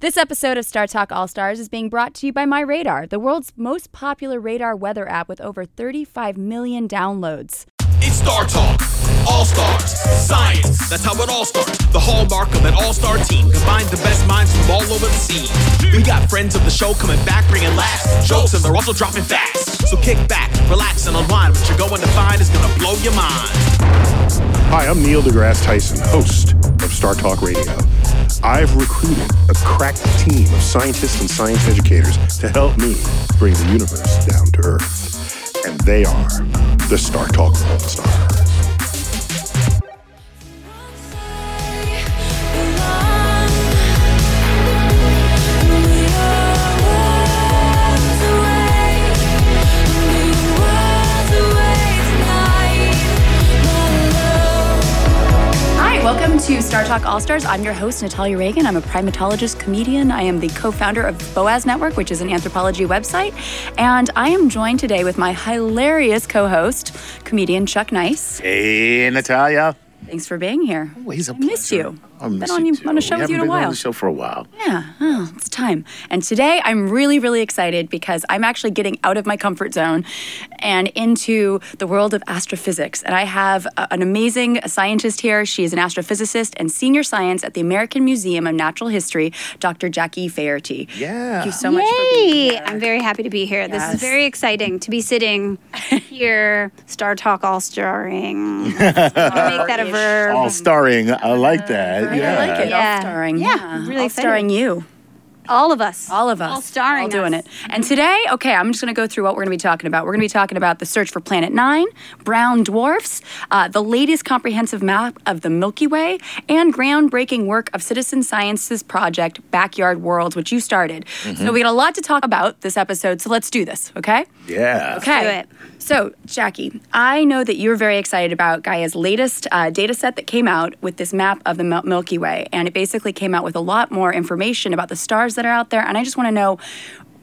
This episode of StarTalk All Stars is being brought to you by MyRadar, the world's most popular radar weather app with over 35 million downloads. It's StarTalk. All stars. Science. That's how it all starts. The hallmark of an all star team combines the best minds from all over the scene. We got friends of the show coming back, bringing laughs, jokes, and they're also dropping fast. So kick back, relax, and unwind. What you're going to find is going to blow your mind. Hi, I'm Neil deGrasse Tyson, host of StarTalk Radio. I've recruited a crack team of scientists and science educators to help me bring the universe down to Earth. And they are the StarTalk All Stars. To StarTalk All Stars. I'm your host, Natalia Reagan. I'm a primatologist comedian. I am the co founder of Boaz Network, which is an anthropology website. And I am joined today with my hilarious co host, comedian Chuck Nice. Hey, Natalia. Thanks for being here. Oh, Always a I miss you. I miss been on, you you, on a show We with you in a haven't been on the show for a while. Yeah, oh, it's time. And today I'm really, really excited because I'm actually getting out of my comfort zone and into the world of astrophysics. And I have a- an amazing scientist here. She is an astrophysicist and senior science at the American Museum of Natural History, Dr. Jackie Faherty. Yeah. Thank you so much for being Yay! here. I'm very happy to be here. This is very exciting to be sitting here, StarTalk all starring. Make that a verb. All starring. I like that. Right, yeah. I like it. Yeah. All starring. Yeah, I'm really all excited. starring you. All of us. All of us. All starring All doing us. it. And today, okay, I'm just going to go through what we're going to be talking about. We're going to be talking about the search for Planet Nine, brown dwarfs, uh, the latest comprehensive map of the Milky Way, and groundbreaking work of citizen sciences project Backyard Worlds, which you started. So we got a lot to talk about this episode. So let's do this, okay? Yeah. Okay. do it. So, Jackie, I know that you're very excited about Gaia's latest uh, data set that came out with this map of the Milky Way. And it basically came out with a lot more information about the stars that are out there. And I just want to know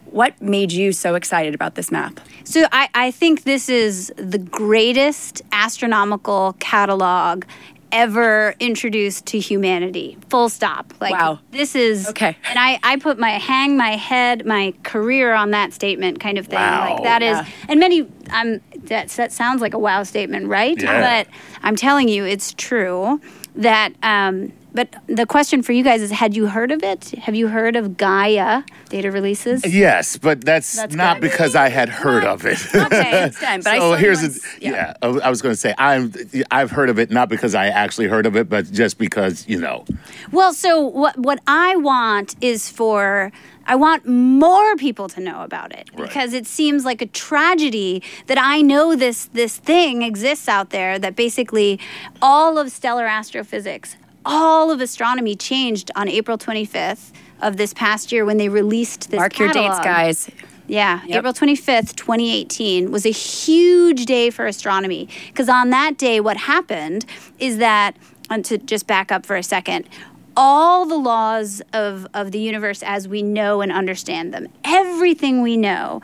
what made you so excited about this map? So I, I think this is the greatest astronomical catalog ever introduced to humanity. Full stop. Like Wow. this is Okay. And I, I put my hang my head, my career on that statement kind of thing. Wow. Like that is Yeah. and many um that that sounds like a wow statement, right? Yeah. But I'm telling you it's true that um but the question for you guys is had you heard of it? Have you heard of Gaia data releases? Yes, but that's, That's not good. because I had heard of it. Okay. It's time, but I so here's once- the yeah. yeah. Oh, I was going to say I'm I've heard of it not because I actually heard of it, but just because you know. Well, so what what I want is for I want more people to know about it Right. because it seems like a tragedy that I know this this thing exists out there that basically all of stellar astrophysics, all of astronomy changed on April 25th of this past year when they released this Mark your dates, guys. Yeah, Yep. April 25th, 2018 was a huge day for astronomy because on that day, what happened is that, and to just back up for a second, all the laws of, of the universe as we know and understand them, everything we know,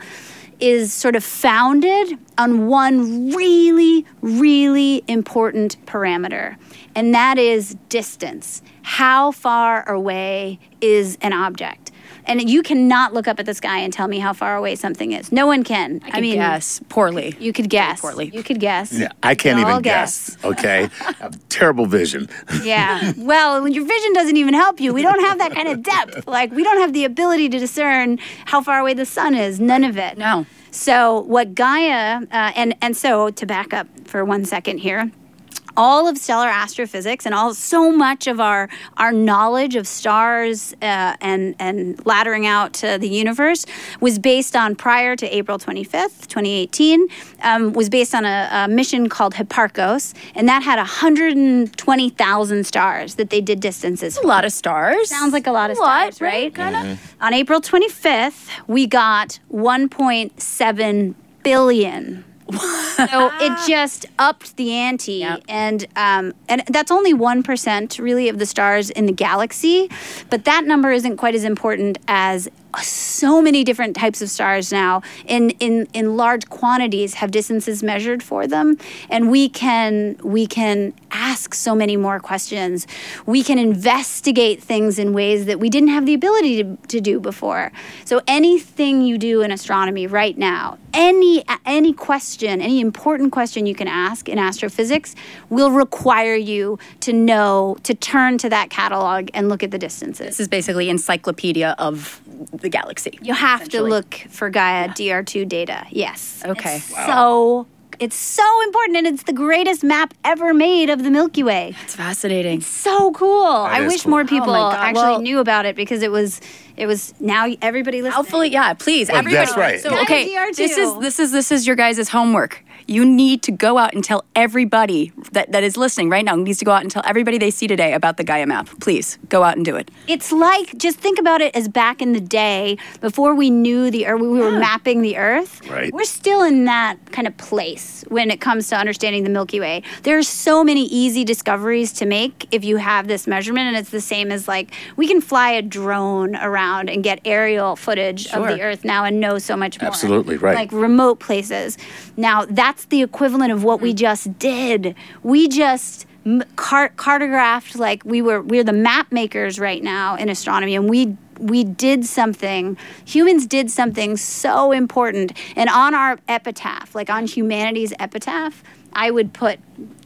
is sort of founded on one really, really important parameter, and that is distance. How far away is an object? And you cannot look up at the sky and tell me how far away something is. No one can. I, mean, guess poorly. you could guess. poorly. You could guess. Yeah, I can't even guess. Okay, I have terrible vision. Yeah. Well, when your vision doesn't even help you. We don't have that kind of depth. Like we don't have the ability to discern how far away the sun is. None of it. No. So what Gaia uh, and and so to back up for one second here. All of stellar astrophysics and all so much of our our knowledge of stars uh, and and laddering out to the universe was based on prior to April 25th, 2018, um, was based on a, a mission called Hipparcos, and that had 120,000 stars that they did distances. A lot of stars. Sounds like a lot of lot, stars, right? Kinda. On April 25th, we got 1.7 billion. So it just upped the ante, Yep. and um, and that's only one percent really of the stars in the galaxy, but that number isn't quite as important as so many different types of stars now in in in large quantities have distances measured for them. And we can we can ask so many more questions. We can investigate things in ways that we didn't have the ability to, to do before. So anything you do in astronomy right now any any question any important question you can ask in astrophysics will require you to know to turn to that catalog and look at the distances. This is basically encyclopedia of the galaxy. you have to look for Gaia DR2 data. Yes. Okay. It's So it's so important, and it's the greatest map ever made of the Milky Way. It's fascinating. So cool. I is wish cool. more Oh my people God. actually Well- knew about it because it was it was now everybody listening. Hopefully, yeah. Please, Well, everybody. that's right. So Yeah, okay, DR2. this is this is this is your guys' homework. You need to go out and tell everybody that, that is listening right now needs to go out and tell everybody they see today about the Gaia map. Please go out and do it. It's like just think about it as back in the day before we knew the earth, we were mapping the Earth. Right. We're still in that kind of place when it comes to understanding the Milky Way. There are so many easy discoveries to make if you have this measurement, and it's the same as like we can fly a drone around and get aerial footage of the Earth now and know so much more. Absolutely, right. Like remote places. Now that's the equivalent of what we mm. just did. We just m- car- cartographed like we were we're the map makers right now in astronomy and we we did something. Humans did something so important. And on our epitaph like on humanity's epitaph i would put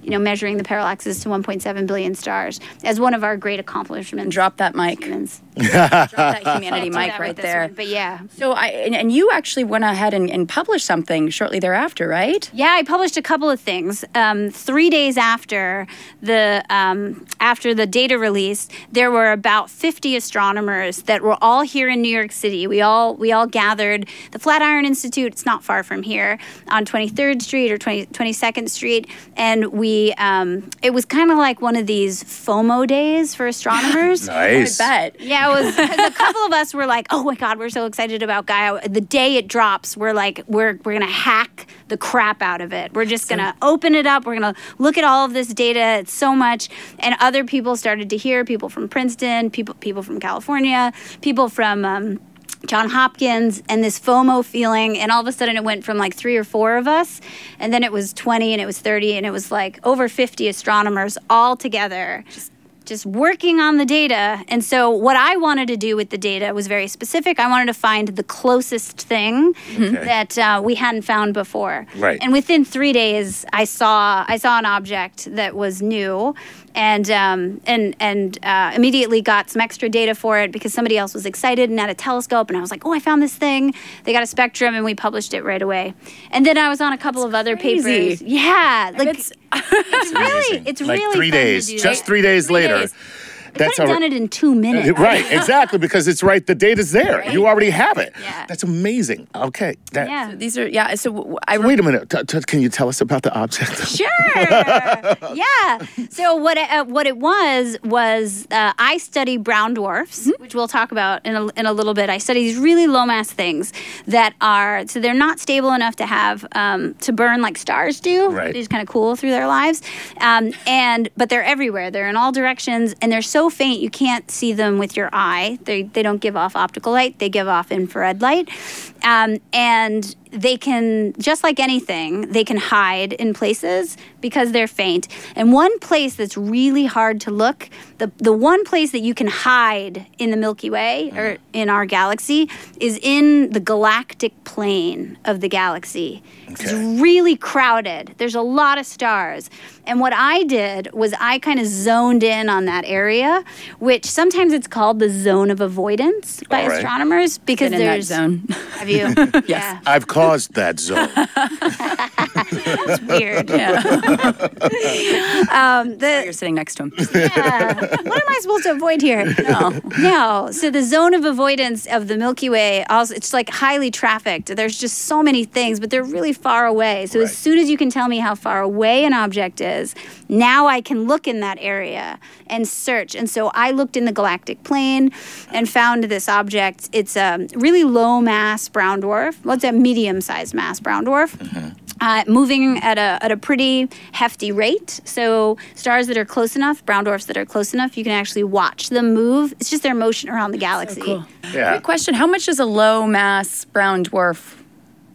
you know measuring the parallaxes to 1.7 billion stars as one of our great accomplishments Drop that mic. humans Drop that humanity mic right there. one, but yeah So I and, and you actually went ahead and, and published something shortly thereafter, right? Yeah, I published a couple of things. Um, three days after the um, after the data release, there were about 50 astronomers that were all here in New York City. We all we all gathered. The Flatiron Institute. It's not far from here, on 23rd Street or 20, 22nd Street, and we. Um, it was kind of like one of these FOMO days for astronomers. Nice. I bet. Yeah, it was 'cause a couple of us were like, "Oh my god, we're so excited about Gaia." The day it drops, we're like, "We're we're gonna hack the crap out of it. We're just gonna open it up. We're gonna look at all of this data. It's so much." And other people started to hear people from Princeton, people people from California, people from. Um, John Hopkins and this FOMO feeling, and all of a sudden it went from like three or four of us, and then it was 20, and it was 30, and it was like over 50 astronomers all together just working on the data. And so, what I wanted to do with the data was very specific. I wanted to find the closest thing that uh, we hadn't found before. Right. And within three days, I saw I saw an object that was new, and um, and and uh, immediately got some extra data for it because somebody else was excited and had a telescope, and I was like, oh, I found this thing. They got a spectrum, and we published it right away. And then I was on a couple of other crazy. papers. Yeah, like It's- it's really it's like really three fun to days, do just that. three days Three later. days. Could have done it in two minutes. Right, exactly, because it's right. The data's there. You already have it. Yeah. That's amazing. Okay. That, Yeah. These are yeah. So w- I Wait a minute. T- t- can you tell us about the object? Sure. yeah. So what it, uh, what it was was uh, I study brown dwarfs, Mm-hmm. which we'll talk about in a, in a little bit. I study these really low mass things that are so they're not stable enough to have um, to burn like stars do. Right. They're just kind of cool through their lives, um, and but they're everywhere. They're in all directions, and they're so faint you can't see them with your eye. They they don't give off optical light. They give off infrared light, um, and they can just like anything they can hide in places because they're faint. And one place that's really hard to look the, the one place that you can hide in the milky way or in our galaxy is in the galactic plane of the galaxy. It's really crowded. There's a lot of stars. And what i did was i kind of zoned in on that area which sometimes it's called the zone of avoidance by All right. astronomers because been in that there's zone. Have you yeah I've caused that zone. That's weird yeah. um, the, You're sitting next to him. yeah. what am I supposed to avoid here? No. No. So the zone of avoidance of the Milky Way, also, it's like highly trafficked. There's just so many things, but they're really far away. So as soon as you can tell me how far away an object is, now I can look in that area and search. And so I looked in the galactic plane and found this object. It's a really low mass brown dwarf. Well, it's a medium sized mass brown dwarf. uh, moving at a, at a pretty hefty rate. So, stars that are close enough, brown dwarfs that are close enough, you can actually watch them move. It's just their motion around the galaxy. Yeah. Quick question: How much does a low mass brown dwarf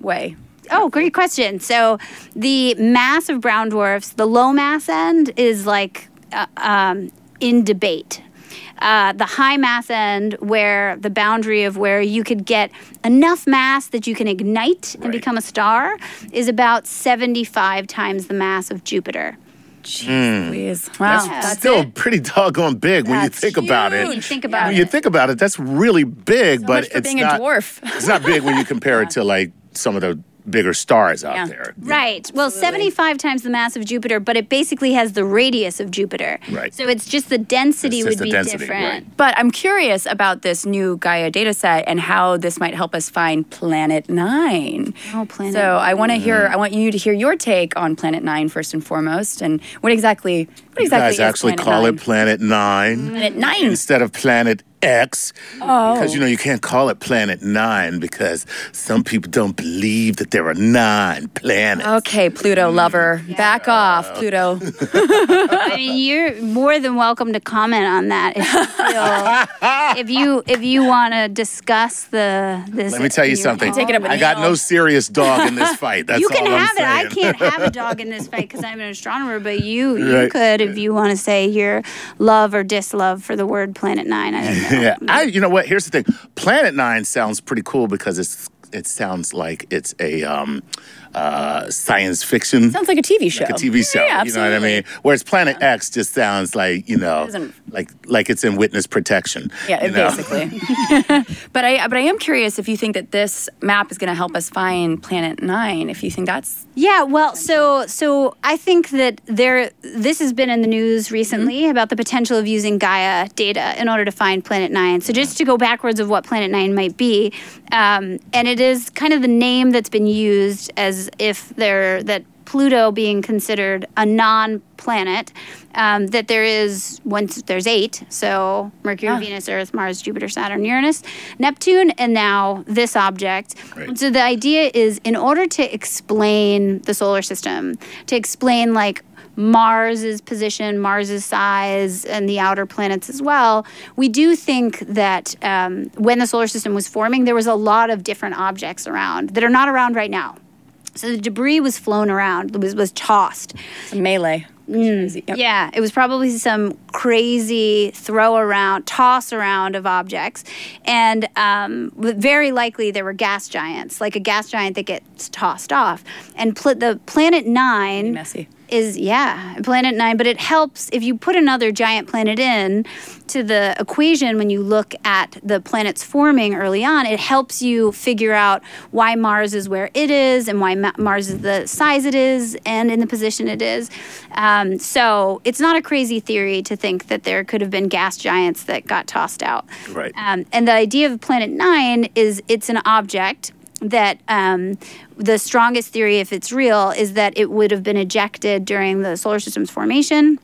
weigh? Oh, great question. So, the mass of brown dwarfs, the low mass end is like uh, um, in debate. Uh, the high mass end, where the boundary of where you could get enough mass that you can ignite and Right. become a star, is about 75 times the mass of Jupiter. Please, wow, That's, still pretty doggone big when you That's think about it. When you think about when it. you think about it, that's really big, but much for it's being a not. dwarf. it's not big when you compare it to like some of the bigger stars out Yeah. there. Right. Well, 75 times the mass of Jupiter, but it basically has the radius of Jupiter. Right. So it's just the density just would the be density, different. right. But I'm curious about this new Gaia data set and how this might help us find Planet Nine. Oh, Planet So I want to hear. Mm-hmm. I want you to hear your take on Planet Nine first and foremost, and what exactly, what You exactly guys is actually Planet call Nine? it Planet Nine Planet Nine. instead of Planet X. Oh. Because you oh. know you can't call it Planet Nine because some people don't believe that there are nine planets. Okay, Pluto mm. lover, back off, Pluto. I mean, you're more than welcome to comment on that if you feel, if you if you want to discuss the this. Let me tell you something. own- Take it up with I got no serious dog in this fight. That's You can all I'm have it. I can't have a dog in this fight because I'm an astronomer, but you you Right. could if you want to say your love or dislove for the word Planet Nine. I don't know. yeah, I. You know what? Here's the thing. Planet Nine sounds pretty cool because it's it sounds like it's a um, uh, science fiction. Sounds like a TV show. like a TV show. Yeah, you know what I mean? Whereas Planet X just sounds like you know, Doesn't- like like it's in witness protection. Yeah, you know? basically. but I but I am curious if you think that this map is going to help us find Planet Nine. If you think that's Yeah, well, so so I think that there this has been in the news recently about the potential of using Gaia data in order to find Planet Nine. So just to go backwards of what Planet Nine might be, um, and it is kind of the name that's been used as if there that Pluto being considered a non-planet, um, that there is once there's eight, so Mercury, Venus, Earth, Mars, Jupiter, Saturn, Uranus, Neptune, and now this object. Right. So the idea is, in order to explain the solar system, to explain like Mars's position, Mars's size, and the outer planets as well, we do think that um, when the solar system was forming, there was a lot of different objects around that are not around right now. So the debris was flown around, was, was tossed. a melee. Crazy. Yep. Yeah, it was probably some crazy throw around, toss around of objects. And um, very likely there were gas giants, like a gas giant that gets tossed off. And pl- the Planet Nine Messy. Is, yeah, Planet Nine, but it helps if you put another giant planet in to the equation when you look at the planets forming early on, it helps you figure out why Mars is where it is and why Ma- Mars is the size it is and in the position it is. Um, so it's not a crazy theory to think that there could have been gas giants that got tossed out. Right. Um, and the idea of Planet Nine is it's an object that um, the strongest theory, if it's real, is that it would have been ejected during the solar system's formation.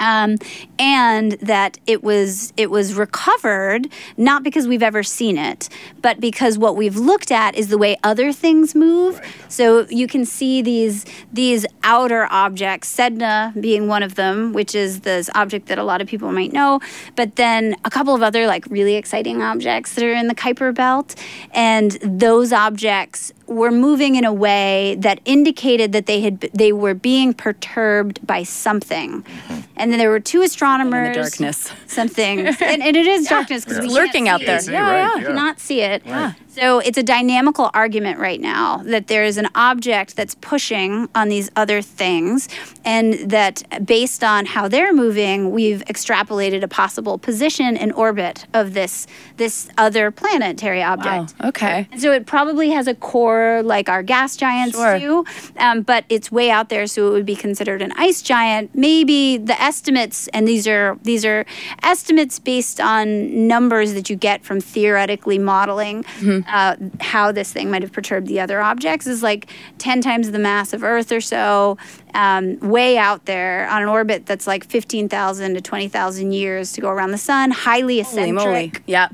Um, and that it was it was recovered not because we've ever seen it, but because what we've looked at is the way other things move. So you can see these these outer objects, Sedna being one of them, which is this object that a lot of people might know, but then a couple of other like really exciting objects that are in the Kuiper belt, and those objects were moving in a way that indicated that they had they were being perturbed by something. Mm-hmm. And then there were two astronomers. darkness. Some things, and, and it is darkness because It's we lurking can't out there. it. See, Yeah, right, yeah. yeah. Cannot see it. So it's a dynamical argument right now that there is an object that's pushing on these other things, and that based on how they're moving, we've extrapolated a possible position and orbit of this this other planetary Wow. object. Oh, okay. And so it probably has a core like our gas giants Sure. do, um, but it's way out there, so it would be considered an ice giant. Maybe the estimates, and these are these are estimates based on numbers that you get from theoretically modeling uh, how this thing might have perturbed the other objects, is like ten times the mass of Earth or so, um, way out there on an orbit that's like fifteen thousand to twenty thousand years to go around the sun, highly Holy eccentric. moly. Yeah.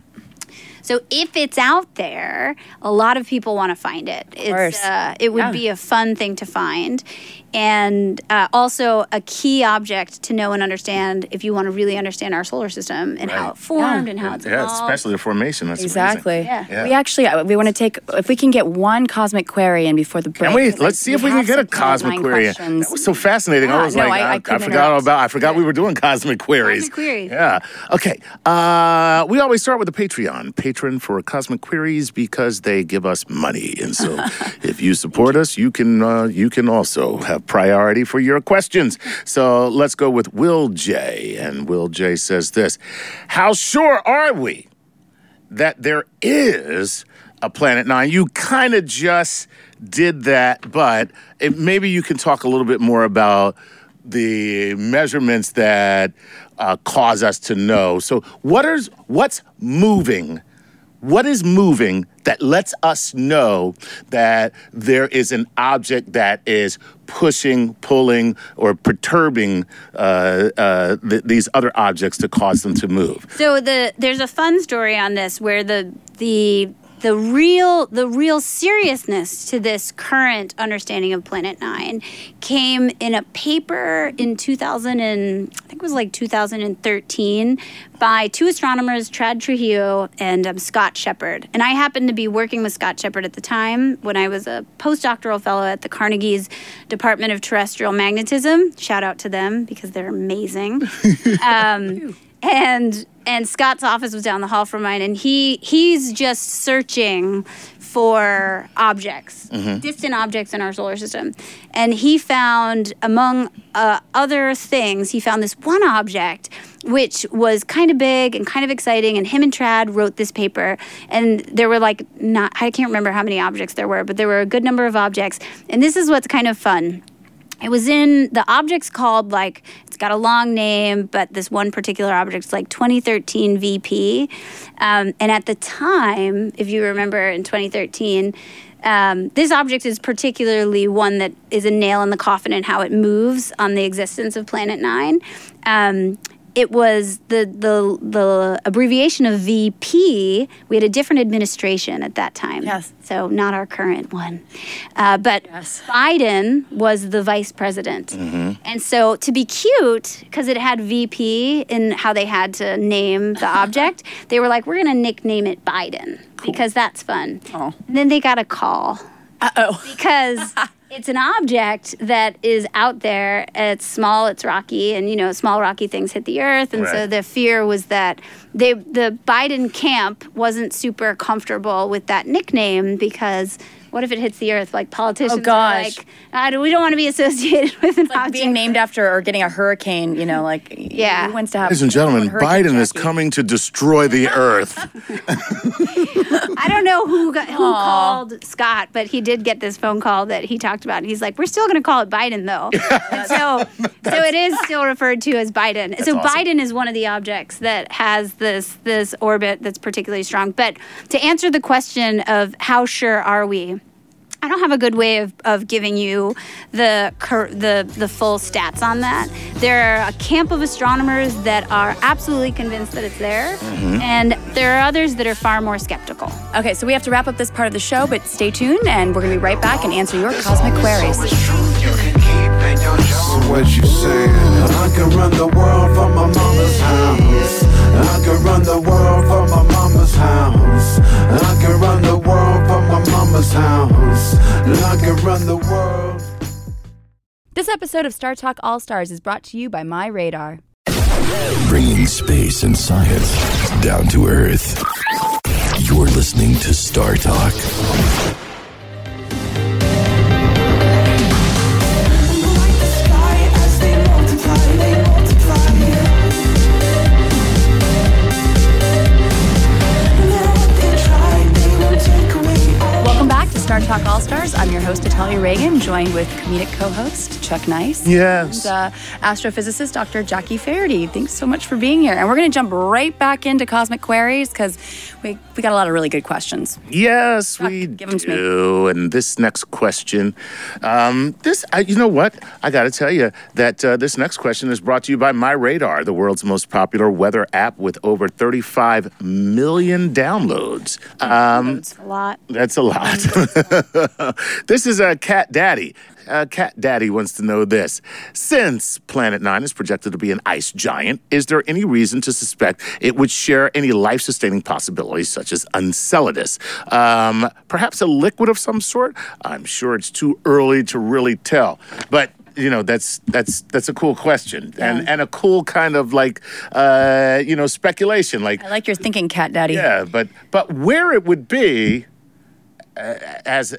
So if it's out there, a lot of people want to find it. It's, course. uh, it would Yeah. be a fun thing to find. And uh, also a key object to know and understand if you want to really understand our solar system and how it formed Yeah. and how it's Yeah, evolved. especially the formation. That's. Exactly. Yeah. Yeah. We actually uh, we want to take if we can get one cosmic query in before the break. Can we? 'cause I- Let's see if we can get a cosmic query. questions. That was so fascinating. I was no, like, I- I I, couldn't forgot all about. I forgot we were doing cosmic queries. Cosmic queries. Yeah. Okay. Uh, we always start with the Patreon patron for cosmic queries because they give us money, and so if you support us, you can uh, you can also have priority for your questions. So let's go with Will J. And Will J. says this: How sure are we? that there is a Planet Nine. You kind of just did that, but it, maybe you can talk a little bit more about the measurements that uh, cause us to know. So, what is what's moving? What is moving that lets us know that there is an object that is pushing, pulling, or perturbing uh, uh, th- these other objects to cause them to move? So the there's a fun story on this where the the the real the real seriousness to this current understanding of Planet Nine came in a paper in 2000 and I think it was like 2013 by two astronomers, Chad Trujillo and um, Scott Sheppard. And I happened to be working with Scott Sheppard at the time when I was a postdoctoral fellow at the Carnegie's Department of Terrestrial Magnetism. Shout out to them because they're amazing um, and and Scott's office was down the hall from mine, and he he's just searching for objects, distant objects in our solar system, and he found among uh, other things, he found this one object which was kind of big and kind of exciting, and him and Chad wrote this paper, and there were like not I can't remember how many objects there were, but there were a good number of objects, and this is what's kind of fun it was in the object's called like it's got a long name but this one particular object's like 2013 vp um, and at the time if you remember in 2013 um, this object is particularly one that is a nail in the coffin in how it moves on the existence of planet nine. Um, it was the, the the abbreviation of VP. We had a different administration at that time. Yes. So not our current one, uh, but Yes. Biden was the vice president, and so to be cute, because it had VP in how they had to name the object, they were like, "We're going to nickname it Biden because that's fun." Oh. And then they got a call Uh oh. because it's an object that is out there. It's small, it's rocky, and you know, small rocky things hit the earth. And so the fear was that they, the Biden camp wasn't super comfortable with that nickname because what if it hits the earth? Like politicians, are gosh. like "Ah, we don't want to be associated with an Like being named after or getting a hurricane, you know, like Yeah. who wants to have Ladies and gentlemen, Hurricane Biden is coming to destroy the earth. I don't know who got, who called Scott, but he did get this phone call that he talked about. And he's like, "We're still going to call it Biden, though." So, so it is still referred to as Biden. so awesome. Biden is one of the objects that has this this orbit that's particularly strong. But to answer the question of how sure are we? I don't have a good way of, of giving you the cur- the the full stats on that. There are a camp of astronomers that are absolutely convinced that it's there, mm-hmm. and there are others that are far more skeptical. Okay, so we have to wrap up this part of the show, but stay tuned and we're going to be right back and answer your cosmic queries. what you saying. I can run the world from my mama's house. I can run the world from my mama's house. I can run the world from my mama's house. I run the world. This episode of StarTalk All Stars is brought to you by MyRadar. Bringing space and science down to Earth. You're listening to StarTalk. I'm your host, Natalia Reagan, joined with comedic co host Chuck Nice. Yes. And uh, astrophysicist Dr. Jackie Faherty. Thanks so much for being here. And we're going to jump right back into Cosmic Queries because we, we got a lot of really good questions. Yes, we to me. do. And this next question, um, this, I, you know what? I got to tell you that uh, this next question is brought to you by MyRadar, the world's most popular weather app with over 35 million downloads. Um, It's a lot. That's a lot. this is a Cat Daddy. Uh, Cat Daddy wants to know this. Since Planet Nine is projected to be an ice giant, is there any reason to suspect it would share any life sustaining possibilities, such as Enceladus? Um, perhaps a liquid of some sort? I'm sure it's too early to really tell. But you know that's that's that's a cool question and and a cool kind of like uh you know speculation like I like your thinking, Cat Daddy. yeah, but but where it would be, uh, as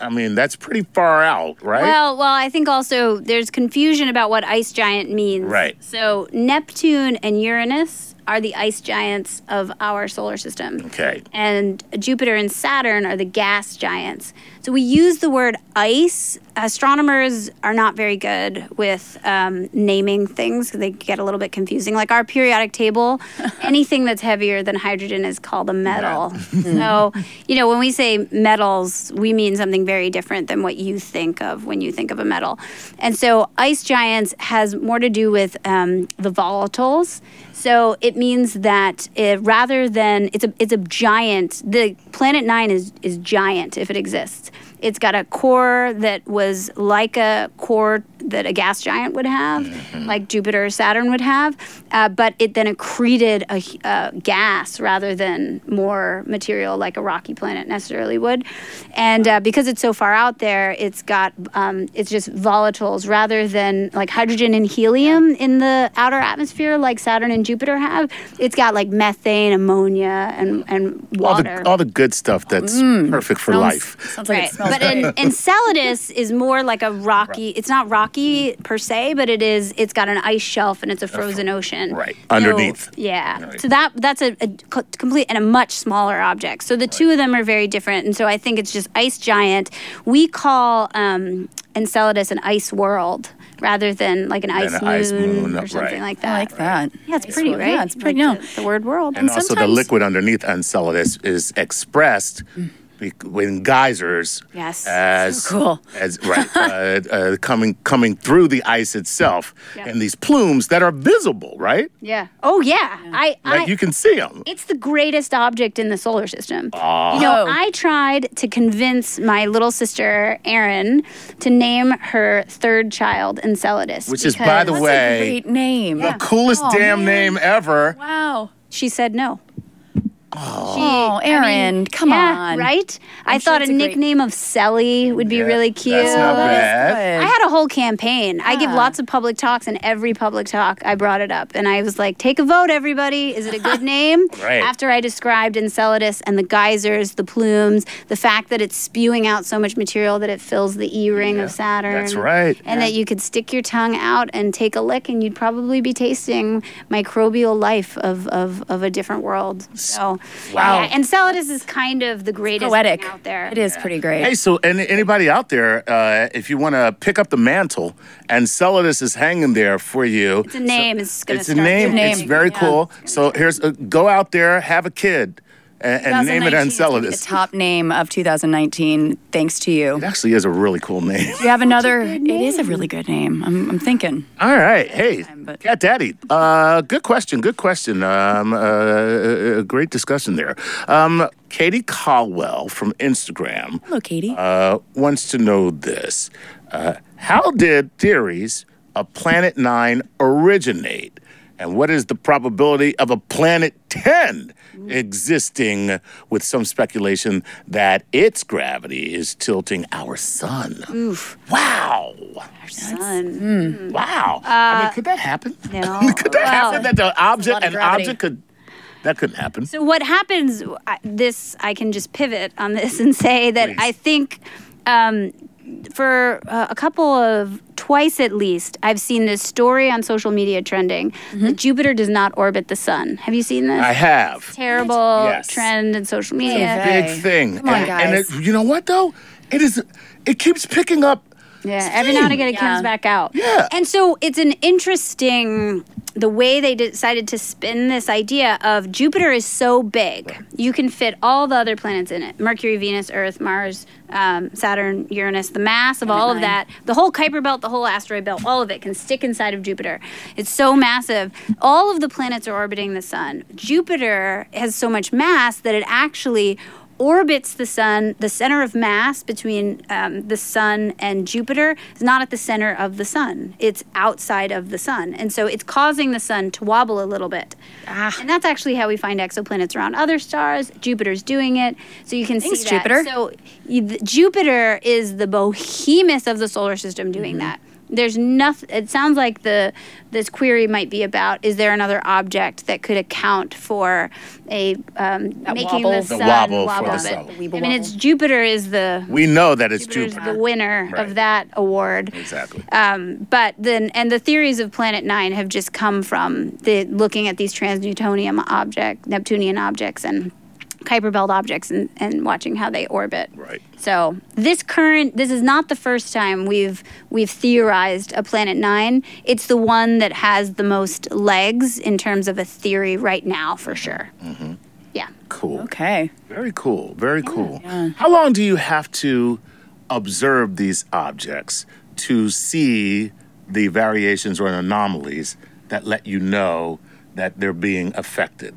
I mean, that's pretty far out, right? Well, well, I think also there's confusion about what ice giant means. Right. So Neptune and Uranus are the ice giants of our solar system. Okay. And Jupiter and Saturn are the gas giants. So we use the word ice. Astronomers are not very good with um, naming things they get a little bit confusing. Like our periodic table, anything that's heavier than hydrogen is called a metal. so, you know, when we say metals, we mean something very different than what you think of when you think of a metal. And so ice giants has more to do with um, the volatiles. So it means that it, rather than it's a it's a giant. The planet nine is is giant if it exists. It's got a core that was like a core that a gas giant would have, like Jupiter or Saturn would have, uh, but it then accreted a, uh, gas rather than more material like a rocky planet necessarily would. And uh, because it's so far out there, it's got um, it's just volatiles rather than like hydrogen and helium in the outer atmosphere like Saturn and Jupiter have. It's got like methane, ammonia, and and all water. the all the good stuff that's perfect for Sounds- life. Sounds like Right. it smells But great. Enceladus is more like a rocky. It's not rocky per se, but it is. It's got an ice shelf and it's a frozen ocean. right. So, Underneath. yeah. Right. So that that's a, a complete and a much smaller object. So the two of them are very different, and so I think it's just ice giant. We call um, Enceladus an ice world rather than like an ice, an ice moon, or something right. like that. I like that. Yeah, it's pretty, Well, right? Yeah, it's pretty. Like no. the, the word world. And also, the liquid underneath Enceladus is expressed be- in geysers Yes. as So cool. as right uh, uh, coming coming through the ice itself, Yeah. and these plumes that are visible, right? yeah. Oh yeah. I, I Like you can see them. It's the greatest object in the solar system. You know, Oh. I tried to convince my little sister Erin to name her third child Enceladus. Which is, by the because way, Great name. the coolest Oh, damn man. name ever. Wow. she said no. Oh, Erin, come yeah, on. right? i I'm sure thought a it's a great- nickname of Selly would be Yeah, really cute. That's not bad. I had a whole campaign. I give ah. lots of public talks, and every public talk I brought it up. And I was like, take a vote, everybody. Is it a good name? Right. After I described Enceladus and the geysers, the plumes, the fact that it's spewing out so much material that it fills the E ring of Saturn. that's right. And that you could stick your tongue out and take a lick, and you'd probably be tasting microbial life of, of, of a different world. So, Wow. yeah, Enceladus is kind of the greatest Poetic. thing out there. It is pretty great. Hey, so any, anybody out there, uh, if you want to pick up the mantle, Enceladus is hanging there for you. It's a name. It's gonna It's a start name. It's very Yeah. cool. So here's uh, go out there, have a kid, and, and name it 2019 is gonna Enceladus. The top name of 2019, thanks to you. It actually is a really cool name. You have another? It is a really good name. I'm, I'm thinking. All right, hey, time, but- Cat Daddy. Uh, good question. Good question. Um, uh, a, a great discussion there. Um, Katie Caldwell from Instagram Hello, Katie. uh, wants to know this: uh, How did theories of Planet Nine originate, and what is the probability of a Planet Ten existing? With some speculation that its gravity is tilting our sun. Oof! Wow! Son. Hmm. Hmm. Wow. I uh, mean, could that happen? No. could that Well, happen? That the object, an object could. That couldn't happen. So what happens? I- This I can just pivot on this and say that Please. I think um, for uh, a couple of twice at least, I've seen this story on social media trending that Jupiter does not orbit the sun. Have you seen this? I have. Terrible Yes. trend in social media. Okay. Big thing. Come on, and, and it, you know what though? It is. It keeps picking up. Yeah, every now and again it Yeah. comes back out. Yeah. And so it's an interesting the way they decided to spin this idea of Jupiter is so big, you can fit all the other planets in it: Mercury, Venus, Earth, Mars, um, Saturn, Uranus. The mass of all of that, the whole Kuiper belt, the whole asteroid belt, all of it can stick inside of Jupiter. It's so massive. All of the planets are orbiting the sun. Jupiter has so much mass that it actually orbits the sun. The center of mass between um, the sun and Jupiter is not at the center of the sun. It's outside of the sun, and so it's causing the sun to wobble a little bit. Ah. And that's actually how we find exoplanets around other stars. Jupiter's doing it, so you can Thanks, see that. Jupiter. So you, th- Jupiter is the behemoth of the solar system doing Mm-hmm. that. There's nothing. It sounds like the this query might be about: Is there another object that could account for a um, making wobble. the The sun wobble for wobble the a sun. bit? The weeble I mean, it's. Jupiter is the We know that it's Jupiter's Jupiter. the winner Right. of that award. Exactly. Um, but then, and the theories of Planet Nine have just come from the looking at these transnewtonian object, Neptunian objects, and Kuiper Belt objects, and, and watching how they orbit. Right. So this current, this is not the first time we've we've theorized a Planet Nine. It's the one that has the most legs in terms of a theory right now, for sure. Mm-hmm. Yeah. Cool. Okay. Very cool. Very cool. How long do you have to observe these objects to see the variations or anomalies that let you know that they're being affected?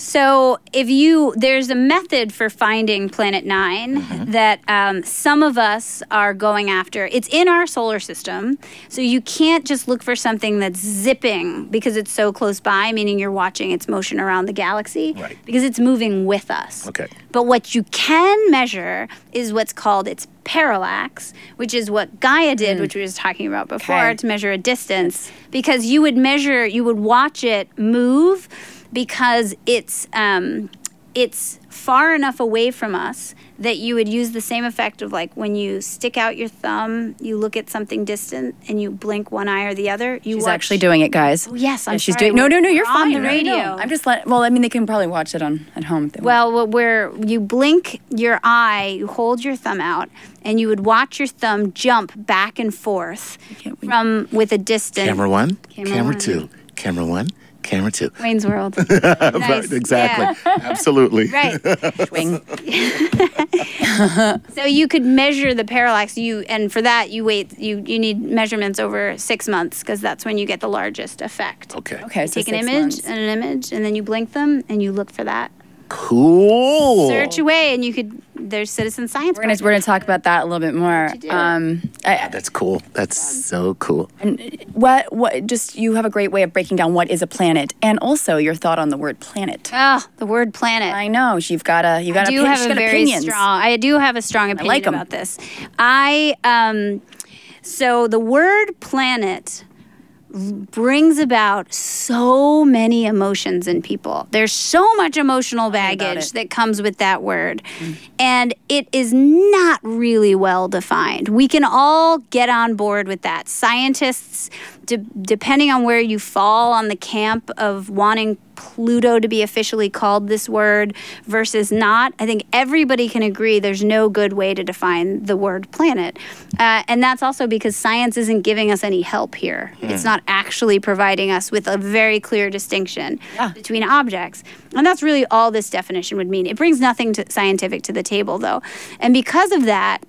So, if you, there's a method for finding Planet 9 that um, some of us are going after. It's in our solar system. So, you can't just look for something that's zipping because it's so close by, meaning you're watching its motion around the galaxy, Right. because it's moving with us. Okay. But what you can measure is what's called its parallax, which is what Gaia did, which we were talking about before, Okay. to measure a distance. Because you would measure, you would watch it move because it's um, it's far enough away from us that you would use the same effect of like when you stick out your thumb, you look at something distant, and you blink one eye or the other. You She's watch- actually doing it, guys. Oh, yes, I'm Yeah, she's sorry. doing. No, no, no. You're We're on fine. the No, no, no. radio. I'm just letting. Well, I mean, they can probably watch it on at home. If they. Well, what- where you blink your eye, you hold your thumb out, and you would watch your thumb jump back and forth from with a distance. Camera one, Camera camera, one. two, camera one, camera two. Wayne's World. Right, Nice. exactly. Absolutely. Right. swing. So you could measure the parallax. You and for that you wait. You you need measurements over six months because that's when you get the largest effect. Okay. Okay, You so take an six image months. and an image, and then you blink them, and you look for that. Cool. Search away, and you could. There's citizen science. We're gonna we're gonna talk about that a little bit more. you. Um, I, That's cool. That's so cool. And what what just you have a great way of breaking down what is a planet, and also your thought on the word planet. Oh, the word planet. I know you've got a you got I a do have a very opinions. strong. I do have a strong opinion like 'em. about this. I um, so the word planet brings about so many emotions in people. There's so much emotional baggage that comes with that word. And it is not really well defined. We can all get on board with that. Scientists, de- depending on where you fall on the camp of wanting Pluto to be officially called this word versus not, I think everybody can agree there's no good way to define the word planet. Uh, and that's also because science isn't giving us any help here. It's not actually providing us with a very clear distinction between objects. And that's really all this definition would mean. It brings nothing to scientific to the table, though. And because of that,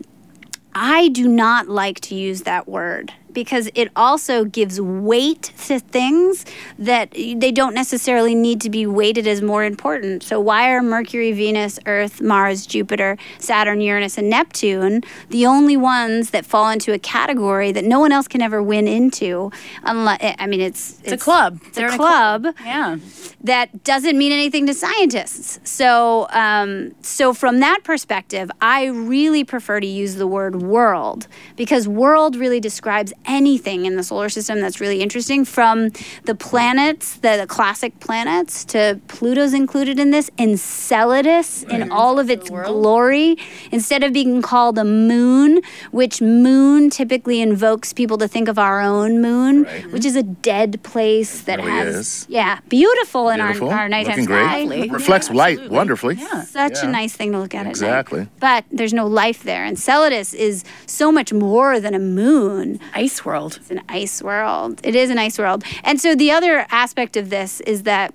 I do not like to use that word because it also gives weight to things that they don't necessarily need to be weighted as more important. So, why are Mercury, Venus, Earth, Mars, Jupiter, Saturn, Uranus, and Neptune the only ones that fall into a category that no one else can ever win into? Unless, I mean, it's It's a club. It's They're a in a club Yeah. that doesn't mean anything to scientists. So, um, so from that perspective, I really prefer to use the word world because world really describes anything in the solar system that's really interesting from the planets, the, the classic planets, to Pluto's included in this, Enceladus in all of its glory. Instead of being called a moon, which moon typically invokes people to think of our own moon, which is a dead place that really has, is. yeah, beautiful in Beautiful. our, our nighttime Looking sky. great. Reflects light wonderfully. Such Yeah. a nice thing to look at Exactly. at night. But there's no life there. Enceladus is so much more than a moon. Ice world. It's an ice world. It is an ice world. And so the other aspect of this is that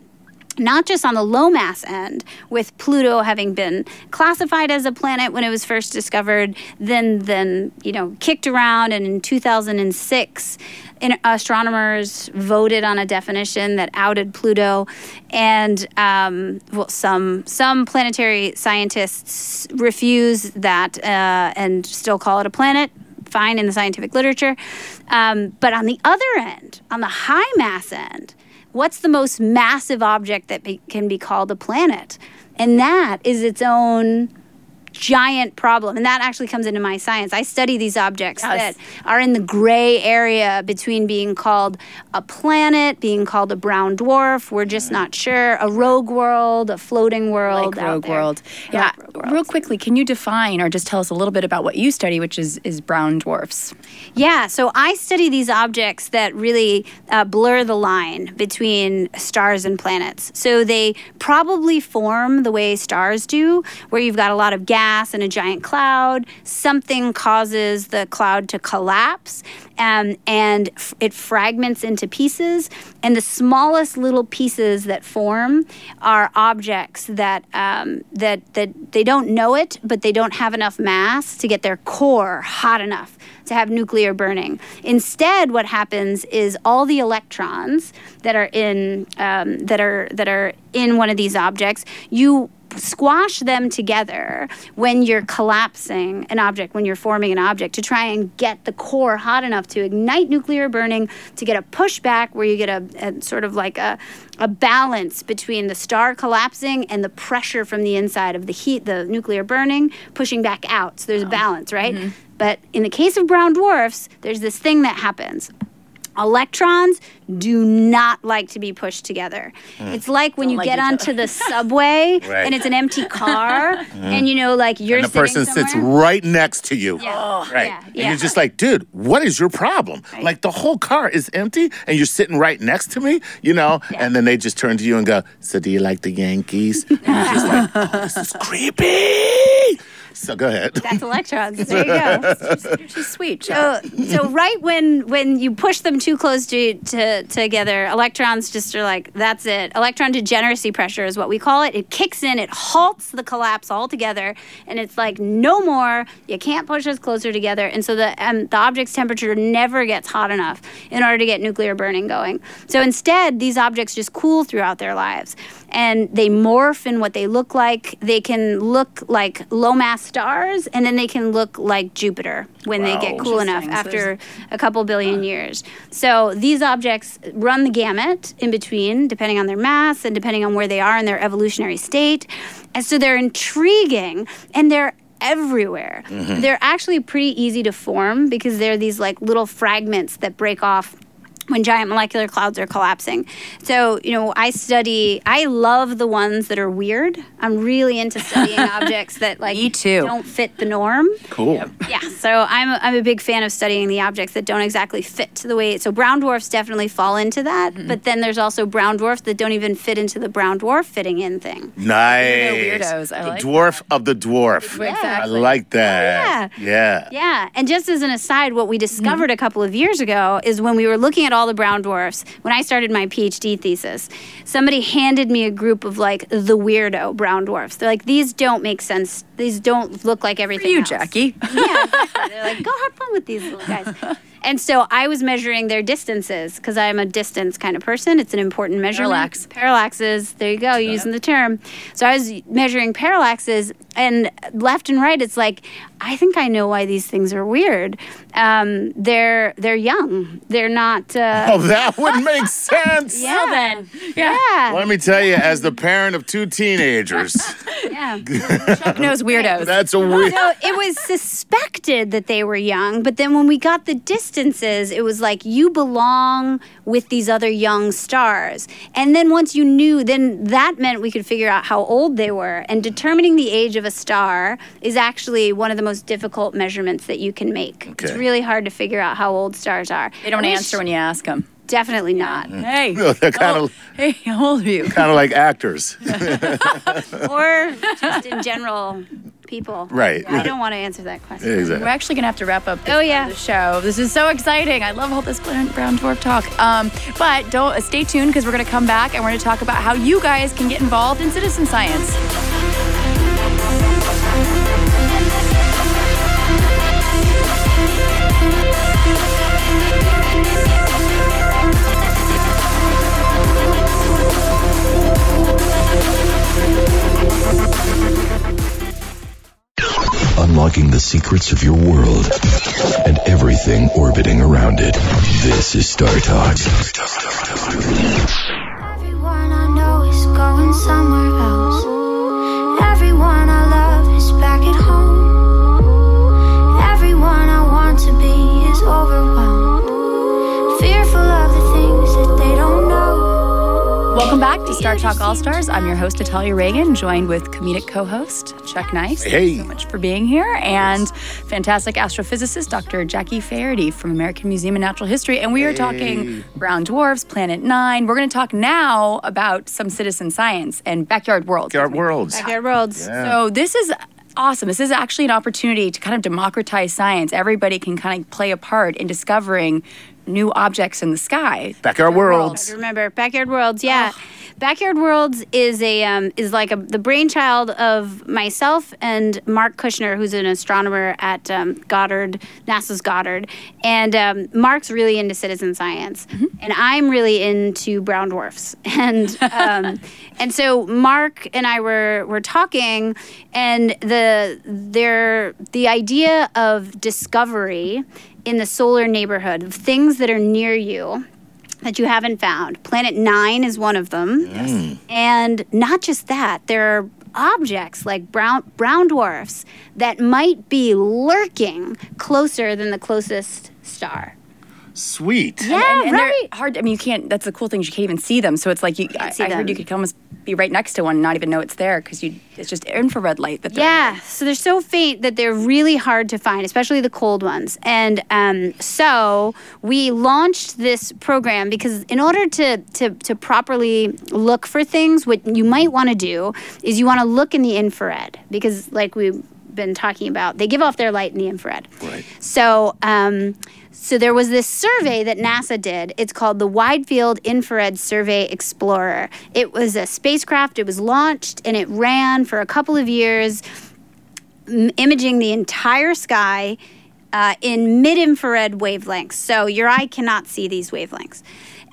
not just on the low mass end, with Pluto having been classified as a planet when it was first discovered, then then you know kicked around, and in 2006, in, astronomers voted on a definition that outed Pluto, and um, well, some some planetary scientists refuse that uh, and still call it a planet fine in the scientific literature. Um, but on the other end, on the high mass end, what's the most massive object that be, can be called a planet? And that is its own giant problem. And that actually comes into my science. I study these objects Yes. that are in the gray area between being called a planet, being called a brown dwarf. We're just not sure. A rogue world, a floating world. Like Rogue. World. Yeah. Rogue World. Real quickly, can you define or just tell us a little bit about what you study, which is is brown dwarfs? Yeah, so I study these objects that really uh, blur the line between stars and planets. So they probably form the way stars do, where you've got a lot of gas and a giant cloud. Something causes the cloud to collapse, um, and f- it fragments into pieces. And the smallest little pieces that form are objects that um, that that they don't know it, but they don't have enough mass to get their core hot enough to have nuclear burning. Instead, what happens is all the electrons that are in um, that are that are in one of these objects, you squash them together when you're collapsing an object, when you're forming an object, to try and get the core hot enough to ignite nuclear burning, to get a pushback where you get a, a sort of like a, a balance between the star collapsing and the pressure from the inside of the heat, the nuclear burning, pushing back out. So there's a oh. balance, right? Mm-hmm. But in the case of brown dwarfs, there's this thing that happens. Electrons do not like to be pushed together. Mm. It's like when you like get each onto the subway Right. and it's an empty car, mm. and you know, like you're and the sitting person sits right next to you. Yeah. Oh. Right. Yeah, And you're just like, dude, what is your problem? Like the whole car is empty and you're sitting right next to me, you know? And then they just turn to you and go, So do you like the Yankees? And you're just like, Oh, this is creepy. So go ahead. That's electrons. There you go. She's sweet. So, so right when when you push them too close to, to together, electrons just are like that's it. Electron degeneracy pressure is what we call it. It kicks in, it halts the collapse altogether, and it's like no more. You can't push us closer together, and so the um, the object's temperature never gets hot enough in order to get nuclear burning going. So instead, these objects just cool throughout their lives, and they morph in what they look like. They can look like low mass stars, and then they can look like Jupiter when they get cool enough Interesting. So after a couple billion years. So these objects run the gamut in between, depending on their mass and depending on where they are in their evolutionary state. And so they're intriguing and they're everywhere. Mm-hmm. They're actually pretty easy to form because they're these like little fragments that break off when giant molecular clouds are collapsing. So, you know, I study, I love the ones that are weird. I'm really into studying objects that like Me too. don't fit the norm. Cool. Yeah, so I'm a, I'm a big fan of studying the objects that don't exactly fit to the way. So brown dwarfs definitely fall into that, Mm-hmm. but then there's also brown dwarfs that don't even fit into the brown dwarf fitting in thing. Nice. weirdos. I the like dwarf of the dwarf. Exactly. I like that. Oh, yeah. Yeah, and just as an aside, what we discovered Mm-hmm. a couple of years ago is when we were looking at all the brown dwarfs. When I started my PhD thesis, somebody handed me a group of like the weirdo brown dwarfs. They're like, these don't make sense. These don't look like For everything. you, else." Jackie. Yeah, exactly. They're like, go have fun with these little guys. And so I was measuring their distances because I'm a distance kind of person. It's an important measurement. Parallax. Parallaxes. There you go, using the term. So I was measuring parallaxes, and left and right, it's like, I think I know why these things are weird. Um, they're they're young. They're not. Uh, Oh, that would make sense. yeah. then. Yeah. Let me tell you, as the parent of two teenagers, Yeah. Chuck knows weirdos. That's a weird. So it was suspected that they were young, but then when we got the distances, it was like you belong with these other young stars. And then once you knew, then that meant we could figure out how old they were. And determining the age of a star is actually one of the most difficult measurements that you can make. It's really hard to figure out how old stars are. They don't I answer when you ask them. Definitely not. Hey, No, they're kind of hey, how old are you? kind of like actors, or just in general, people. right? I don't want to answer that question. We're Exactly. actually gonna have to wrap up. This Oh, part of yeah. the show. This is so exciting. I love all this brown brown dwarf talk. Um, but don't uh, stay tuned because we're gonna come back and we're gonna talk about how you guys can get involved in citizen science. Unlocking the secrets of your world and everything orbiting around it. This is StarTalk. Welcome back to StarTalk All Stars. I'm your host, Natalia Reagan, joined with comedic co-host Chuck Nice. Hey. Thank you so much for being here, and fantastic astrophysicist Dr. Jackie Faherty from American Museum of Natural History. And we are talking brown dwarfs, Planet Nine. We're going to talk now about some citizen science and backyard worlds. Backyard worlds. Backyard worlds. So this is awesome. This is actually an opportunity to kind of democratize science. Everybody can kind of play a part in discovering new objects in the sky. Backyard worlds. Remember, Backyard Worlds, yeah. Backyard Worlds is a um, is like a, the brainchild of myself and Marc Kuchner, who's an astronomer at um, Goddard, NASA's Goddard, and um, Marc's really into citizen science, and I'm really into brown dwarfs, and um, and so Marc and I were were talking, and the there the idea of discovery in the solar neighborhood of things that are near you that you haven't found. Planet Nine is one of them. Mm. And not just that, there are objects like brown brown dwarfs that might be lurking closer than the closest star. Sweet. Yeah, and, and they're right. hard. I mean, you can't. That's the cool thing. is You can't even see them. So it's like you. I, see I heard you could almost be right next to one and not even know it's there because you. It's just infrared light that. They're Yeah, so they're so faint that they're really hard to find, especially the cold ones. And um, so we launched this program because in order to, to, to properly look for things, what you might want to do is you want to look in the infrared because, like we've been talking about, they give off their light in the infrared. Right. So, um, so there was this survey that NASA did. It's called the Wide Field Infrared Survey Explorer. It was a spacecraft. It was launched and it ran for a couple of years, m- imaging the entire sky uh, in mid-infrared wavelengths. So your eye cannot see these wavelengths.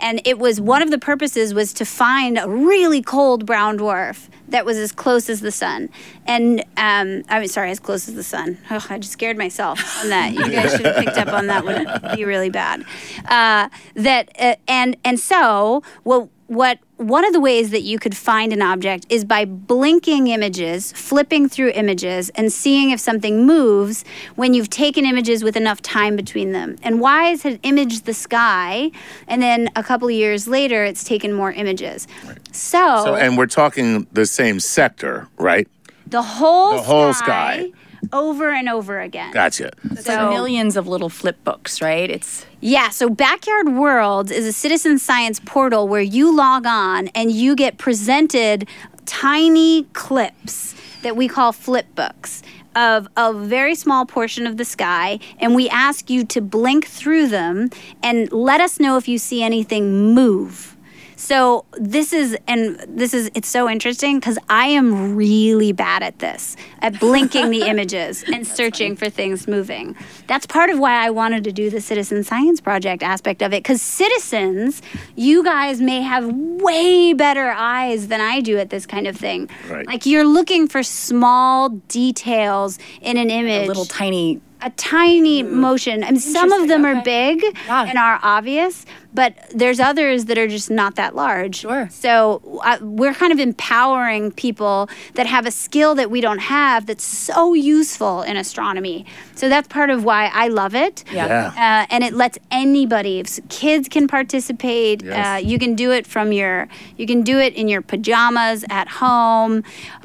And it was one of the purposes was to find a really cold brown dwarf that was as close as the sun. And um, I mean, sorry, as close as the sun. Oh, I just scared myself on that. You guys should have picked up on that. Would be really bad. Uh, that uh, and and so what what one of the ways that you could find an object is by blinking images, flipping through images, and seeing if something moves when you've taken images with enough time between them. And WISE had imaged the sky, and then a couple of years later, it's taken more images. So, So, and we're talking the same sector, right? the whole The whole sky. Over and over again. Gotcha. It's like millions of little flip books, right? It's Yeah, so Backyard Worlds is a citizen science portal where you log on and you get presented tiny clips that we call flip books of a very small portion of the sky and we ask you to blink through them and let us know if you see anything move. So this is and this is it's so interesting because I am really bad at this at blinking the images and searching for things moving. That's part of why I wanted to do the citizen science project aspect of it because citizens, you guys may have way better eyes than I do at this kind of thing. Right. Like you're looking for small details in an image. a little tiny a tiny motion. I mean, some of them are big Yeah. and are obvious, but there's others that are just not that large. Sure. So uh, we're kind of empowering people that have a skill that we don't have that's so useful in astronomy. So that's part of why I love it. Yeah. Yeah. Uh, and it lets anybody, kids can participate. Yes. Uh, you can do it from your, you can do it in your pajamas at home.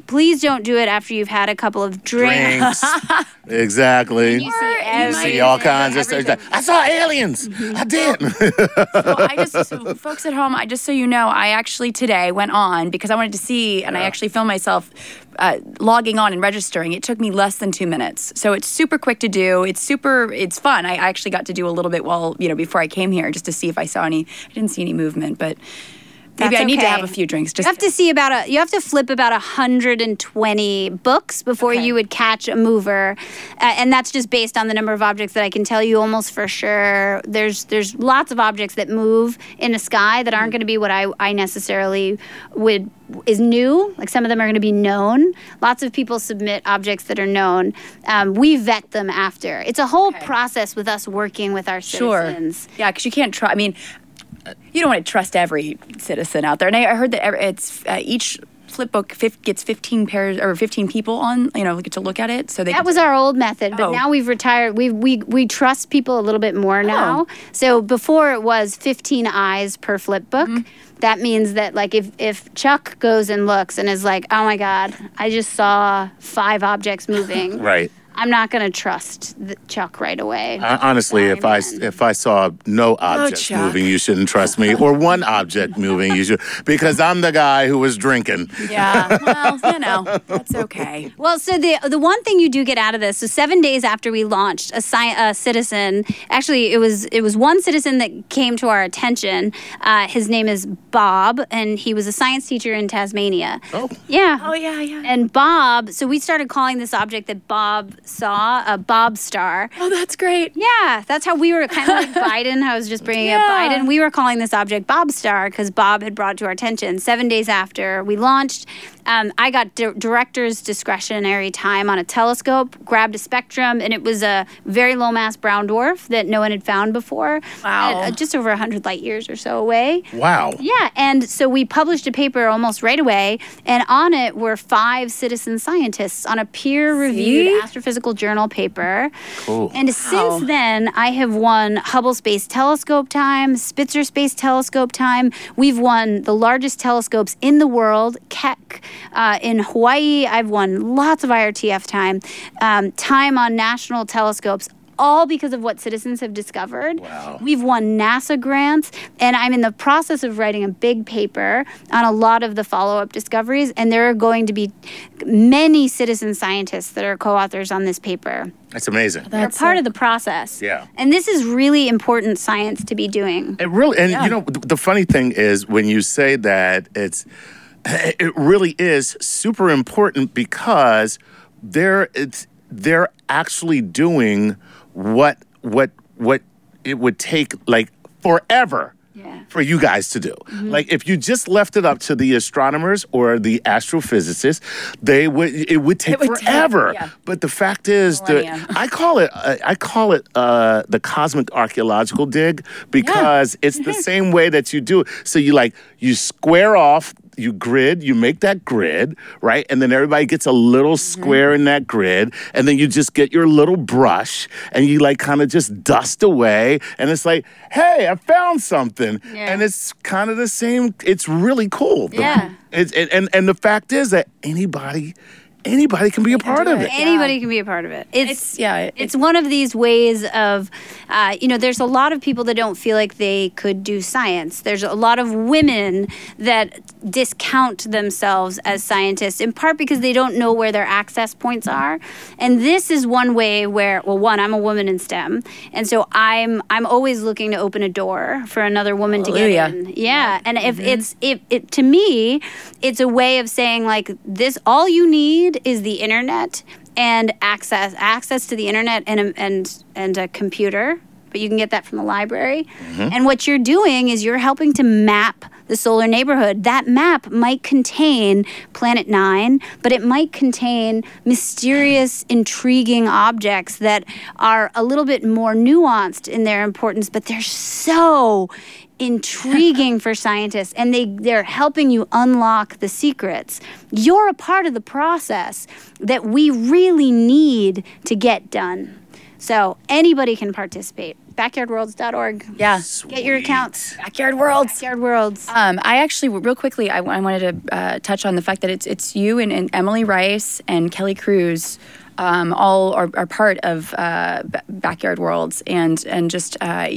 Please don't do it after you've had a couple of drinks. Drinks. exactly. You see You see all kinds of stuff. I saw aliens. I did. Well, I just, so folks at home, I just so you know, I actually today went on because I wanted to see, and I actually filmed myself uh, logging on and registering. It took me less than two minutes, so it's super quick to do. It's super, it's fun. I actually got to do a little bit while you know before I came here just to see if I saw any. I didn't see any movement, but maybe That's I need to have a few drinks. Just You have to see about a. You have to flip about 120 books before Okay. you would catch a mover, uh, and that's just based on the number of objects that I can tell you almost for sure. There's there's lots of objects that move in the sky that aren't going to be what I I necessarily would is new. Like some of them are going to be known. Lots of people submit objects that are known. Um, we vet them after. It's a whole process with us working with our Sure. Yeah, because you can't trust. I mean, you don't want to trust every citizen out there. And I I heard that it's uh, each flip book fif- gets 15 pairs or 15 people on. You know, get to look at it. So they That can- was our old method, but Oh. now we've retired. We we we trust people a little bit more now. So before it was 15 eyes per flip book. That means that like if if Chuck goes and looks and is like, "Oh my god, I just saw five objects moving." right. I'm not going to trust the Chuck right away. I, honestly, if I if I saw no object Chuck. moving, you shouldn't trust me, or one object moving, you should, because I'm the guy who was drinking. Yeah. Well, you know, that's okay. Well, so the the one thing you do get out of this, so seven days after we launched, a, sci- a citizen, actually it was it was one citizen that came to our attention. Uh, his name is Bob, and he was a science teacher in Tasmania. Oh. yeah. Oh yeah, yeah. And Bob, so we started calling this object that Bob saw a Bob star. Oh, that's great. Yeah, that's how we were kind of like Biden. I was just bringing up Biden. We were calling this object Bob Star because Bob had brought to our attention. Seven days after we launched, um, I got di- director's discretionary time on a telescope, grabbed a spectrum, and it was a very low mass brown dwarf that no one had found before. Wow. Uh, just over 100 light years or so away. Wow. Yeah, and so we published a paper almost right away, and on it were five citizen scientists on a peer-reviewed astrophysical journal paper. Cool. And since then, I have won Hubble Space Telescope time, Spitzer Space Telescope time. We've won the largest telescopes in the world, Keck. Uh, in Hawaii, I've won lots of IRTF time, um, time on national telescopes. All because of what citizens have discovered. Wow. We've won NASA grants, and I'm in the process of writing a big paper on a lot of the follow up discoveries. And there are going to be many citizen scientists that are co authors on this paper. That's amazing. They're part of the process. Yeah. And this is really important science to be doing. It really, and you know, the funny thing is when you say that, it's it really is super important because they're it's they're actually doing what what what it would take like forever. Yeah. For you guys to do. Like if you just left it up to the astronomers or the astrophysicists, they would it would take would take- forever. yeah. But the fact is that I call it uh, I call it uh, the cosmic archaeological dig because it's the same way that you do it. So you like you square off, you grid, you make that grid, right? And then everybody gets a little mm-hmm. square in that grid, and then you just get your little brush and you like kind of just dust away, and it's like, hey, I found something, Yeah. and it's kind of the same. It's really cool. The- Yeah. It's, it, and and the fact is that anybody anybody can be a part of it. it. Anybody can be a part of it. It's, It's yeah. it- it's one of these ways of, uh, you know, there's a lot of people that don't feel like they could do science. There's a lot of women that discount themselves as scientists, in part because they don't know where their access points are. And this is one way where, well, one, I'm a woman in STEM, and so I'm I'm always looking to open a door for another woman to get in. Yeah, and if it's if it to me, it's a way of saying like this: all you need is the internet and access access to the internet and a, and and a computer. But you can get that from the library. Mm-hmm. And what you're doing is you're helping to map the solar neighborhood. That map might contain Planet Nine, but it might contain mysterious, intriguing objects that are a little bit more nuanced in their importance, but they're so intriguing for scientists and they they're helping you unlock the secrets. You're a part of the process that we really need to get done. So anybody can participate. Backyardworlds.org Yeah. get your accounts. Backyard Worlds. backyard worlds. Um, I actually, real quickly, I, I wanted to uh, touch on the fact that it's it's you and, and Emily Rice and Kelle Cruz. Um, all are, are part of uh, B- Backyard Worlds, and and just uh,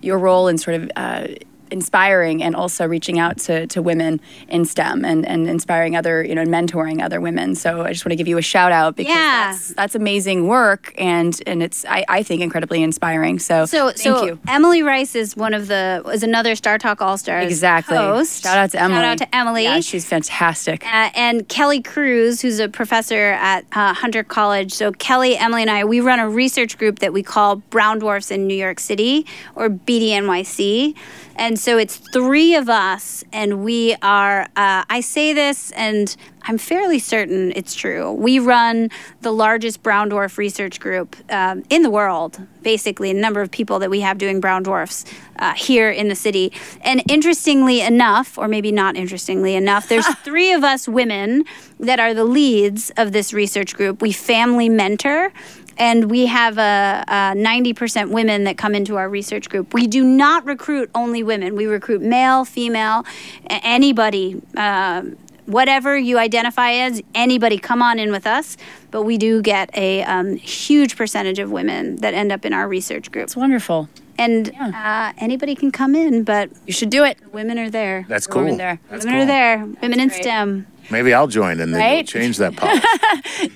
your role in sort of uh, inspiring and also reaching out to, to women in STEM and, and inspiring other, you know, mentoring other women. So I just want to give you a shout out because Yeah. that's, that's amazing work and and it's I, I think incredibly inspiring. So so thank so you. emily rice is one of the is another star talk all stars Exactly. host Shout out to Emily. shout out to emily Yeah, she's fantastic. Uh, and Kelle Cruz, who's a professor at uh, Hunter College. So, Kelle, Emily, and I, we run a research group that we call Brown Dwarfs in New York City, or BDNYC. And so it's three of us, and we are, uh, I say this, and I'm fairly certain it's true. We run the largest brown dwarf research group um, in the world, basically, the number of people that we have doing brown dwarfs uh, here in the city. And interestingly enough, or maybe not interestingly enough, there's three of us women that are the leads of this research group. We family mentor. And we have a, a 90% women that come into our research group. We do not recruit only women. We recruit male, female, a- anybody. Um, whatever you identify as, anybody come on in with us. But we do get a um, huge percentage of women that end up in our research group. It's wonderful. And uh, anybody can come in, but You should do it. women are there. That's Throw 'em cool. in there. That's women cool. are there. Women in. STEM. Maybe I'll join and then we'll Right? change that policy.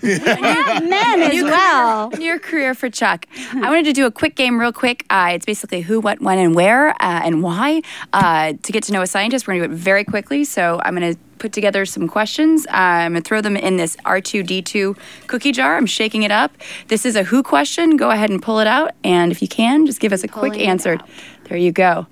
Men as well. Your career for Chuck. I wanted to do a quick game, real quick. Uh, it's basically who, what, when, and where, uh, and why. Uh, to get to know a scientist, we're going to do it very quickly. So I'm going to put together some questions. I'm going to throw them in this R2D2 cookie jar. I'm shaking it up. This is a who question. Go ahead and pull it out. And if you can, just give us a quick Pulling it answer. There you go.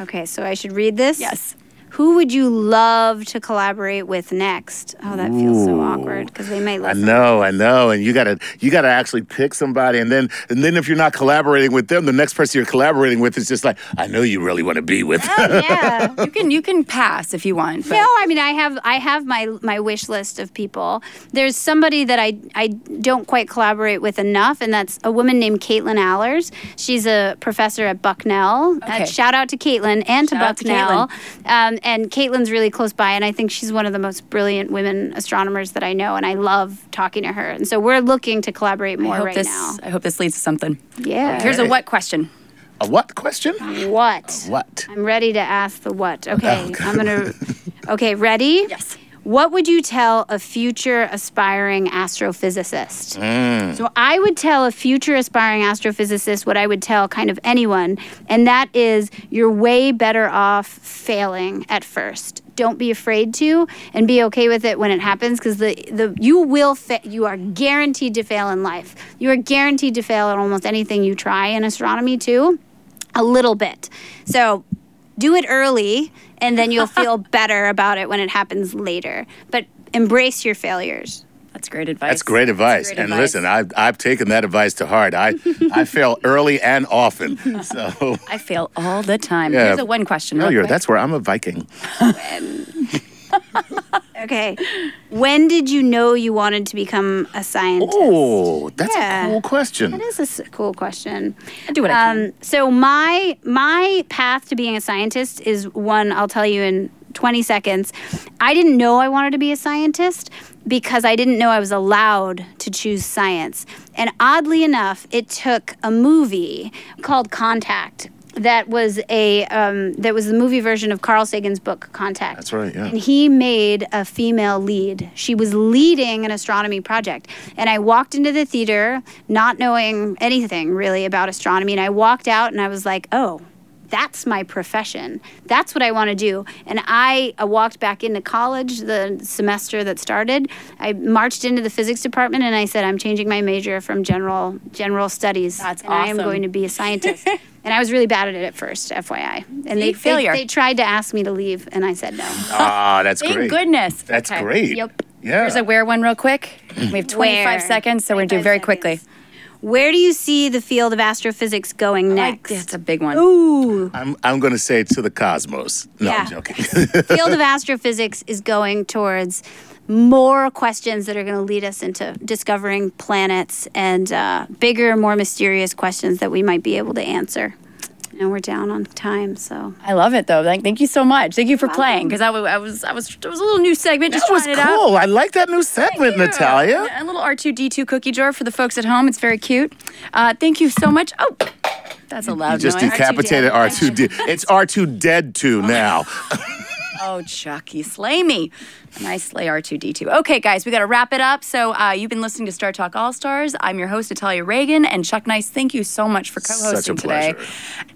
Okay, so I should read this? Yes. Who would you love to collaborate with next? Oh, that feels so awkward because they may I know, I know, and you gotta you gotta actually pick somebody, and then and then if you're not collaborating with them, the next person you're collaborating with is just like, I know you really want to be with. Oh, yeah. You can you can pass if you want. But No, I mean I have I have my my wish list of people. There's somebody that I I don't quite collaborate with enough, and that's a woman named Katelyn Allers. She's a professor at Bucknell. Uh, Okay. shout out to Katelyn and to Shout out to Bucknell. um, and Katelyn's really close by, and I think she's one of the most brilliant women astronomers that I know, and I love talking to her. And so we're looking to collaborate more I hope right this now. I hope this leads to something. Yeah. Here's a what question. A what question? what? What? I'm ready to ask the what. Oh, okay, Okay. I'm gonna. Okay, ready? Yes. What would you tell a future aspiring astrophysicist? Mm. So I would tell a future aspiring astrophysicist what I would tell kind of anyone, and that is you're way better off failing at first. Don't be afraid to, and be okay with it when it happens, because the, the you will fa- you are guaranteed to fail in life. You are guaranteed to fail at almost anything you try in astronomy too, a little bit. So do it early and then you'll feel better about it when it happens later. But embrace your failures. That's great advice. That's great advice. great and advice. listen, I've I've taken that advice to heart. I I fail early and often. So I fail all the time. Yeah. Here's a one question. no, real that's where I'm a Viking. Oh, Okay. when did you know you wanted to become a scientist? Oh, that's Yeah. a cool question. That is a cool question. I do what I can. Um, so my my path to being a scientist is one I'll tell you in 20 seconds. I didn't know I wanted to be a scientist because I didn't know I was allowed to choose science. And oddly enough, it took a movie called Contact that was a um, that was the movie version of Carl Sagan's book Contact. That's right, yeah. And he made a female lead. She was leading an astronomy project. And I walked into the theater not knowing anything really about astronomy. And I walked out and I was like, oh, that's my profession. That's what I want to do. And I, I walked back into college the semester that started. I marched into the physics department and I said, I'm changing my major from general general studies. That's and I am going to be a scientist. and I was really bad at it at first, FYI. And they, failure. they they tried to ask me to leave, and I said no. Ah, that's Thank great. goodness. That's Okay. great. Yep. Yeah. Here's a where one real quick. We have 25 Where? seconds, so we're going to do 25 very quickly. Seconds. Where do you see the field of astrophysics going Like, next? that's a big one. Ooh. I'm, I'm going to say to the cosmos. No, I'm joking. field of astrophysics is going towards more questions that are going to lead us into discovering planets and uh, bigger, more mysterious questions that we might be able to answer. And we're down on time, so I love it though. Thank, thank you so much. Thank you for playing because I, wa- I was I was it was a little new segment just that was trying out. cool. I like that new segment, Natalia. A little R2D2 cookie jar for the folks at home. It's very cute. Uh, thank you so much. Oh, that's a loud You just noise. decapitated R2D. It's R2 Dead 2 now. Oh, Chucky, slay me. Nice slay R2D2. Okay, guys, we got to wrap it up. So uh, you've been listening to StarTalk All Stars. I'm your host, Natalia Reagan, and Chuck Nice. Thank you so much for co-hosting today.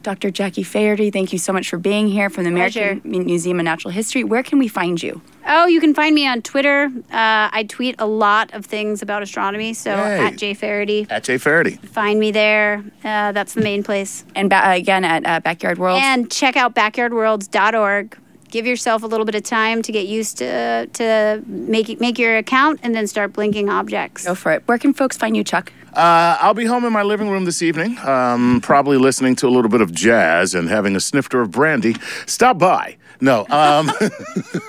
Dr. Jackie Faherty, thank you so much for being here from the American Pleasure. Museum of Natural History. Where can we find you? Oh, you can find me on Twitter. Uh, I tweet a lot of things about astronomy, so Yay. at J Faherty. At Jay Faherty. Find me there. Uh, that's the main place. And ba- again at uh, Backyard World. And check out backyardworlds.org. Give yourself a little bit of time to get used to to make make your account and then start blinking objects. Go for it. Where can folks find you, Chuck? Uh, I'll be home in my living room this evening, um, probably listening to a little bit of jazz and having a snifter of brandy. Stop by. No, um,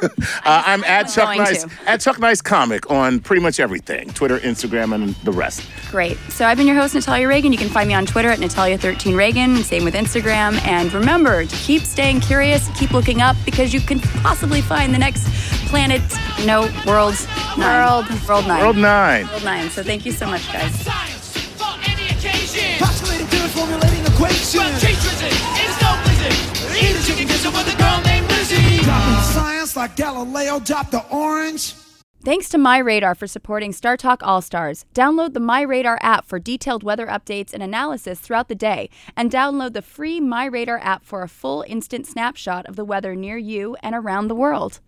uh, I'm at was Chuck Nice to. at Chuck Nice Comic on pretty much everything: Twitter, Instagram, and the rest. Great. So I've been your host, Natalia Reagan. You can find me on Twitter at Natalia13Reagan. Same with Instagram. And remember to keep staying curious, keep looking up, because you can possibly find the next planet, no, worlds, nine. World. World nine. World nine. World nine. So thank you so much, guys. Science for any occasion. Postulating theories, formulating equations. Well, Chase is no blizzard. Eat a chicken gizzard with a girl named Lizzie. Dropping science like Galileo dropped the orange. Thanks to MyRadar for supporting StarTalk All Stars. Download the MyRadar app for detailed weather updates and analysis throughout the day, and download the free MyRadar app for a full instant snapshot of the weather near you and around the world.